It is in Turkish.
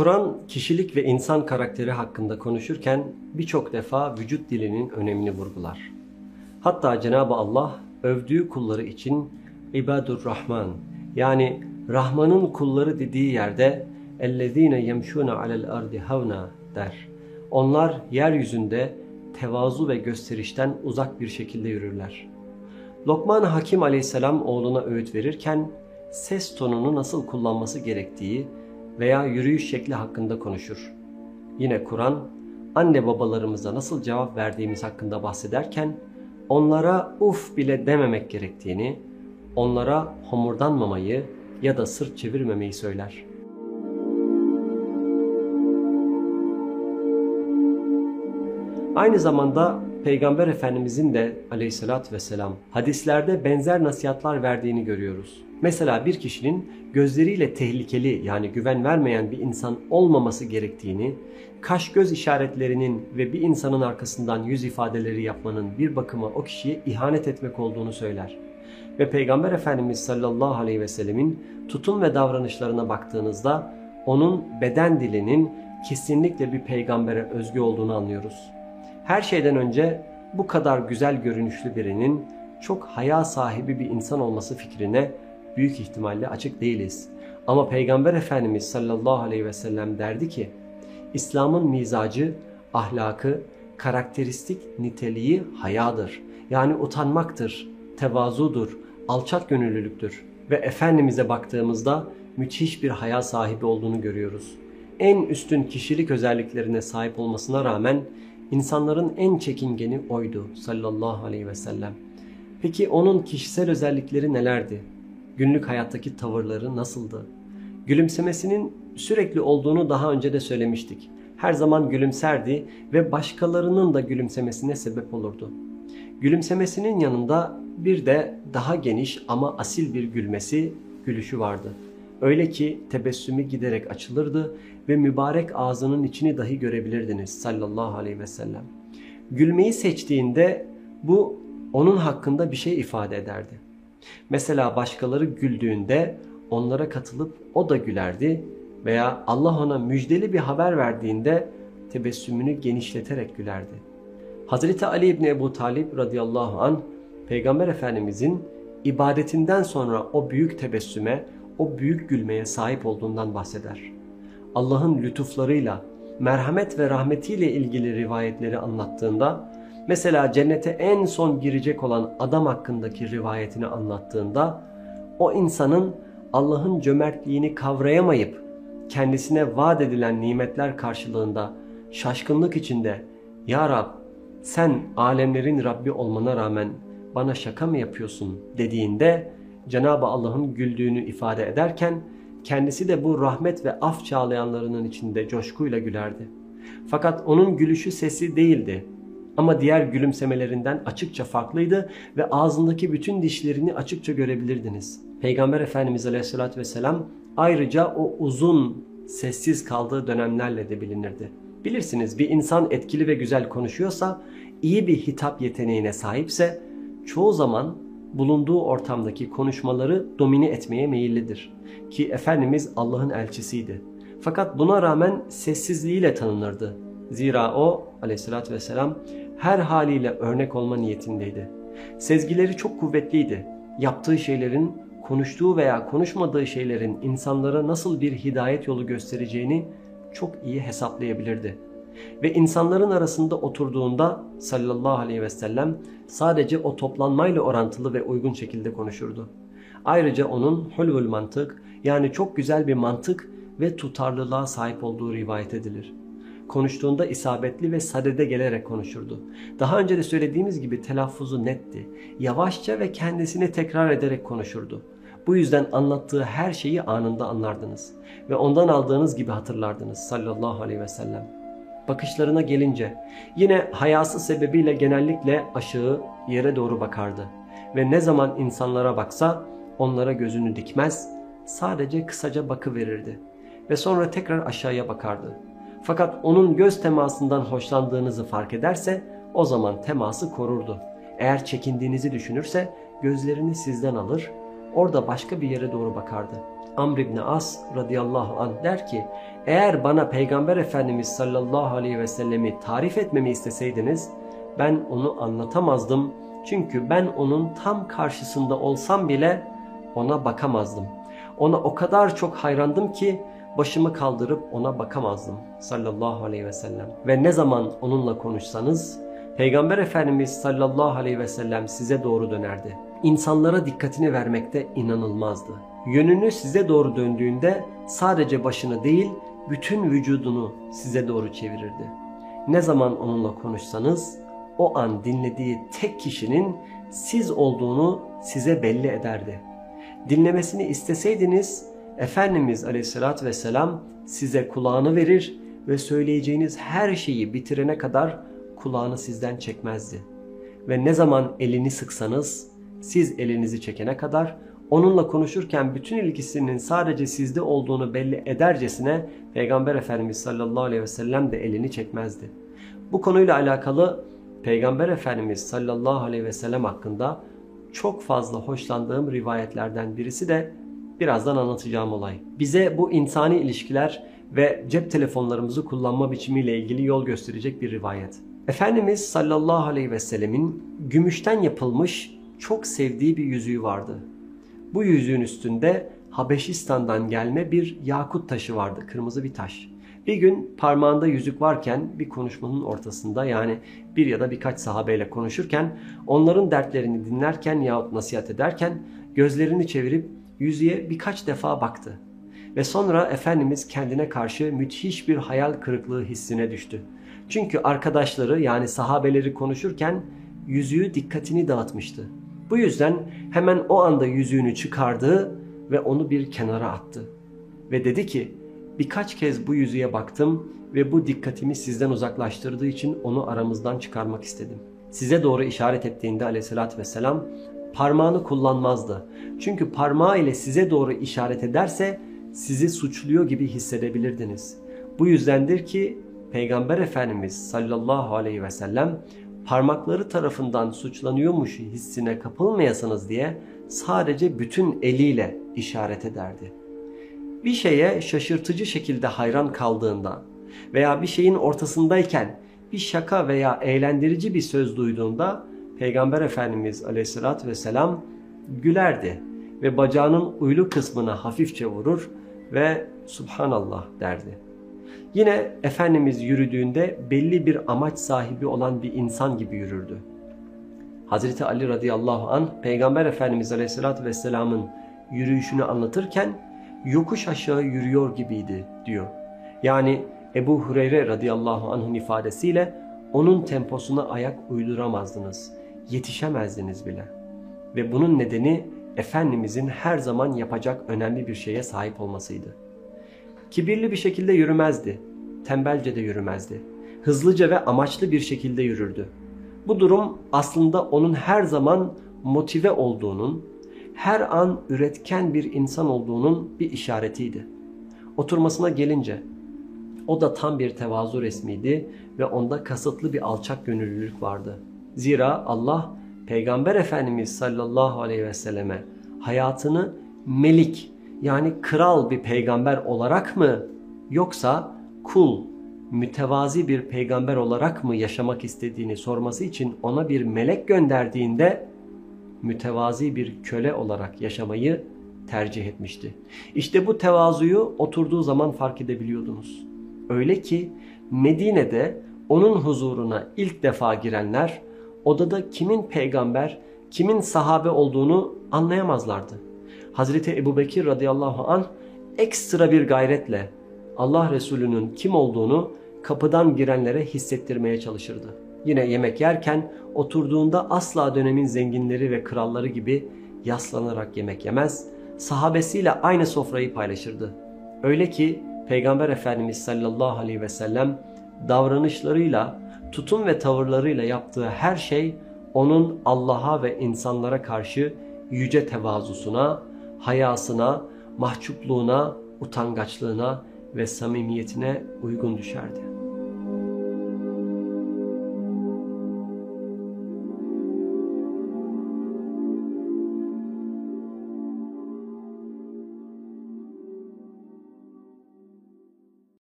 Kur'an kişilik ve insan karakteri hakkında konuşurken birçok defa vücut dilinin önemini vurgular. Hatta Cenab-ı Allah övdüğü kulları için ibadur rahman yani Rahman'ın kulları dediği yerde ellezine yemşuna alel ardi havna der. Onlar yeryüzünde tevazu ve gösterişten uzak bir şekilde yürürler. Lokman Hakim aleyhisselam oğluna öğüt verirken ses tonunu nasıl kullanması gerektiği veya yürüyüş şekli hakkında konuşur. Yine Kur'an anne babalarımıza nasıl cevap verdiğimiz hakkında bahsederken onlara uf bile dememek gerektiğini, onlara homurdanmamayı ya da sırt çevirmemeyi söyler. Aynı zamanda Peygamber Efendimizin de aleyhissalatü vesselam hadislerde benzer nasihatlar verdiğini görüyoruz. Mesela bir kişinin gözleriyle tehlikeli yani güven vermeyen bir insan olmaması gerektiğini, kaş göz işaretlerinin ve bir insanın arkasından yüz ifadeleri yapmanın bir bakıma o kişiye ihanet etmek olduğunu söyler. Ve Peygamber Efendimiz sallallahu aleyhi ve sellemin tutum ve davranışlarına baktığınızda onun beden dilinin kesinlikle bir peygambere özgü olduğunu anlıyoruz. Her şeyden önce bu kadar güzel görünüşlü birinin çok haya sahibi bir insan olması fikrine büyük ihtimalle açık değiliz. Ama Peygamber Efendimiz sallallahu aleyhi ve sellem derdi ki İslam'ın mizacı, ahlakı, karakteristik niteliği hayadır. Yani utanmaktır, tevazudur, alçak gönüllülüktür. Ve Efendimiz'e baktığımızda müthiş bir haya sahibi olduğunu görüyoruz. En üstün kişilik özelliklerine sahip olmasına rağmen insanların en çekingeni oydu sallallahu aleyhi ve sellem. Peki onun kişisel özellikleri nelerdi? Günlük hayattaki tavırları nasıldı? Gülümsemesinin sürekli olduğunu daha önce de söylemiştik. Her zaman gülümserdi ve başkalarının da gülümsemesine sebep olurdu. Gülümsemesinin yanında bir de daha geniş ama asil bir gülmesi, gülüşü vardı. Öyle ki tebessümü giderek açılırdı ve mübarek ağzının içini dahi görebilirdiniz sallallahu aleyhi ve sellem. Gülmeyi seçtiğinde bu onun hakkında bir şey ifade ederdi. Mesela başkaları güldüğünde onlara katılıp o da gülerdi veya Allah ona müjdeli bir haber verdiğinde tebessümünü genişleterek gülerdi. Hazreti Ali İbni Ebu Talib radıyallahu an Peygamber Efendimizin ibadetinden sonra o büyük tebessüme, o büyük gülmeye sahip olduğundan bahseder. Allah'ın lütuflarıyla, merhamet ve rahmetiyle ilgili rivayetleri anlattığında, mesela cennete en son girecek olan adam hakkındaki rivayetini anlattığında, o insanın Allah'ın cömertliğini kavrayamayıp kendisine vaat edilen nimetler karşılığında şaşkınlık içinde Ya Rab sen alemlerin Rabbi olmana rağmen bana şaka mı yapıyorsun dediğinde Cenab-ı Allah'ın güldüğünü ifade ederken kendisi de bu rahmet ve af çağlayanlarının içinde coşkuyla gülerdi. Fakat onun gülüşü sesi değildi ama diğer gülümsemelerinden açıkça farklıydı ve ağzındaki bütün dişlerini açıkça görebilirdiniz. Peygamber Efendimiz Aleyhisselatü Vesselam ayrıca o uzun sessiz kaldığı dönemlerle de bilinirdi. Bilirsiniz bir insan etkili ve güzel konuşuyorsa, iyi bir hitap yeteneğine sahipse çoğu zaman bulunduğu ortamdaki konuşmaları domine etmeye meyillidir. Ki Efendimiz Allah'ın elçisiydi. Fakat buna rağmen sessizliğiyle tanınırdı. Zira o aleyhissalatü vesselam her haliyle örnek olma niyetindeydi. Sezgileri çok kuvvetliydi. Yaptığı şeylerin, konuştuğu veya konuşmadığı şeylerin insanlara nasıl bir hidayet yolu göstereceğini çok iyi hesaplayabilirdi. Ve insanların arasında oturduğunda sallallahu aleyhi ve sellem sadece o toplanmayla orantılı ve uygun şekilde konuşurdu. Ayrıca onun hulvul mantık yani çok güzel bir mantık ve tutarlılığa sahip olduğu rivayet edilir. Konuştuğunda isabetli ve sadede gelerek konuşurdu. Daha önce de söylediğimiz gibi telaffuzu netti. Yavaşça ve kendisini tekrar ederek konuşurdu. Bu yüzden anlattığı her şeyi anında anlardınız ve ondan aldığınız gibi hatırlardınız sallallahu aleyhi ve sellem. Bakışlarına gelince yine hayası sebebiyle genellikle aşağı yere doğru bakardı ve ne zaman insanlara baksa onlara gözünü dikmez, sadece kısaca bakı verirdi ve sonra tekrar aşağıya bakardı. Fakat onun göz temasından hoşlandığınızı fark ederse o zaman teması korurdu. Eğer çekindiğinizi düşünürse gözlerini sizden alır, orada başka bir yere doğru bakardı. Amr ibn As radıyallahu anh der ki eğer bana Peygamber Efendimiz sallallahu aleyhi ve sellemi tarif etmemi isteseydiniz ben onu anlatamazdım. Çünkü ben onun tam karşısında olsam bile ona bakamazdım. Ona o kadar çok hayrandım ki başımı kaldırıp ona bakamazdım sallallahu aleyhi ve sellem. Ve ne zaman onunla konuşsanız Peygamber Efendimiz sallallahu aleyhi ve sellem size doğru dönerdi. İnsanlara dikkatini vermekte inanılmazdı. Yönünü size doğru döndüğünde sadece başını değil bütün vücudunu size doğru çevirirdi. Ne zaman onunla konuşsanız o an dinlediği tek kişinin siz olduğunu size belli ederdi. Dinlemesini isteseydiniz Efendimiz Aleyhisselatü Vesselam size kulağını verir ve söyleyeceğiniz her şeyi bitirene kadar kulağını sizden çekmezdi. Ve ne zaman elini sıksanız siz elinizi çekene kadar onunla konuşurken bütün ilgisinin sadece sizde olduğunu belli edercesine Peygamber Efendimiz sallallahu aleyhi ve sellem de elini çekmezdi. Bu konuyla alakalı Peygamber Efendimiz sallallahu aleyhi ve sellem hakkında çok fazla hoşlandığım rivayetlerden birisi de birazdan anlatacağım olay. Bize bu insani ilişkiler ve cep telefonlarımızı kullanma biçimiyle ilgili yol gösterecek bir rivayet. Efendimiz sallallahu aleyhi ve sellemin gümüşten yapılmış çok sevdiği bir yüzüğü vardı. Bu yüzüğün üstünde Habeşistan'dan gelme bir yakut taşı vardı, kırmızı bir taş. Bir gün parmağında yüzük varken bir konuşmanın ortasında yani bir ya da birkaç sahabeyle konuşurken onların dertlerini dinlerken yahut nasihat ederken gözlerini çevirip yüzüğe birkaç defa baktı. Ve sonra Efendimiz kendine karşı müthiş bir hayal kırıklığı hissine düştü. Çünkü arkadaşları yani sahabeleri konuşurken yüzüğü dikkatini dağıtmıştı. Bu yüzden hemen o anda yüzüğünü çıkardı ve onu bir kenara attı. Ve dedi ki birkaç kez bu yüzüğe baktım ve bu dikkatimi sizden uzaklaştırdığı için onu aramızdan çıkarmak istedim. Size doğru işaret ettiğinde aleyhissalatü vesselam parmağını kullanmazdı. Çünkü parmağı ile size doğru işaret ederse sizi suçluyor gibi hissedebilirdiniz. Bu yüzdendir ki Peygamber Efendimiz sallallahu aleyhi ve sellem parmakları tarafından suçlanıyormuş hissine kapılmayasınız diye sadece bütün eliyle işaret ederdi. Bir şeye şaşırtıcı şekilde hayran kaldığında veya bir şeyin ortasındayken bir şaka veya eğlendirici bir söz duyduğunda Peygamber Efendimiz aleyhissalatü vesselam gülerdi ve bacağının uylu kısmına hafifçe vurur ve Subhanallah derdi. Yine Efendimiz yürüdüğünde belli bir amaç sahibi olan bir insan gibi yürürdü. Hazreti Ali radıyallahu an Peygamber Efendimiz aleyhissalatü vesselamın yürüyüşünü anlatırken yokuş aşağı yürüyor gibiydi diyor. Yani Ebu Hureyre radıyallahu anh'ın ifadesiyle onun temposuna ayak uyduramazdınız, yetişemezdiniz bile. Ve bunun nedeni Efendimizin her zaman yapacak önemli bir şeye sahip olmasıydı. Kibirli bir şekilde yürümezdi, tembelce de yürümezdi. Hızlıca ve amaçlı bir şekilde yürürdü. Bu durum aslında onun her zaman motive olduğunun, her an üretken bir insan olduğunun bir işaretiydi. Oturmasına gelince o da tam bir tevazu resmiydi ve onda kasıtlı bir alçak gönüllülük vardı. Zira Allah Peygamber Efendimiz sallallahu aleyhi ve selleme hayatını melik yani kral bir peygamber olarak mı yoksa kul, mütevazi bir peygamber olarak mı yaşamak istediğini sorması için ona bir melek gönderdiğinde mütevazi bir köle olarak yaşamayı tercih etmişti. İşte bu tevazuyu oturduğu zaman fark edebiliyordunuz. Öyle ki Medine'de onun huzuruna ilk defa girenler odada kimin peygamber, kimin sahabe olduğunu anlayamazlardı. Hazreti Ebu Bekir radıyallahu anh ekstra bir gayretle Allah Resulü'nün kim olduğunu kapıdan girenlere hissettirmeye çalışırdı. Yine yemek yerken oturduğunda asla dönemin zenginleri ve kralları gibi yaslanarak yemek yemez, sahabesiyle aynı sofrayı paylaşırdı. Öyle ki Peygamber Efendimiz sallallahu aleyhi ve sellem davranışlarıyla, tutum ve tavırlarıyla yaptığı her şey onun Allah'a ve insanlara karşı yüce tevazusuna, hayasına, mahcupluğuna, utangaçlığına ve samimiyetine uygun düşerdi.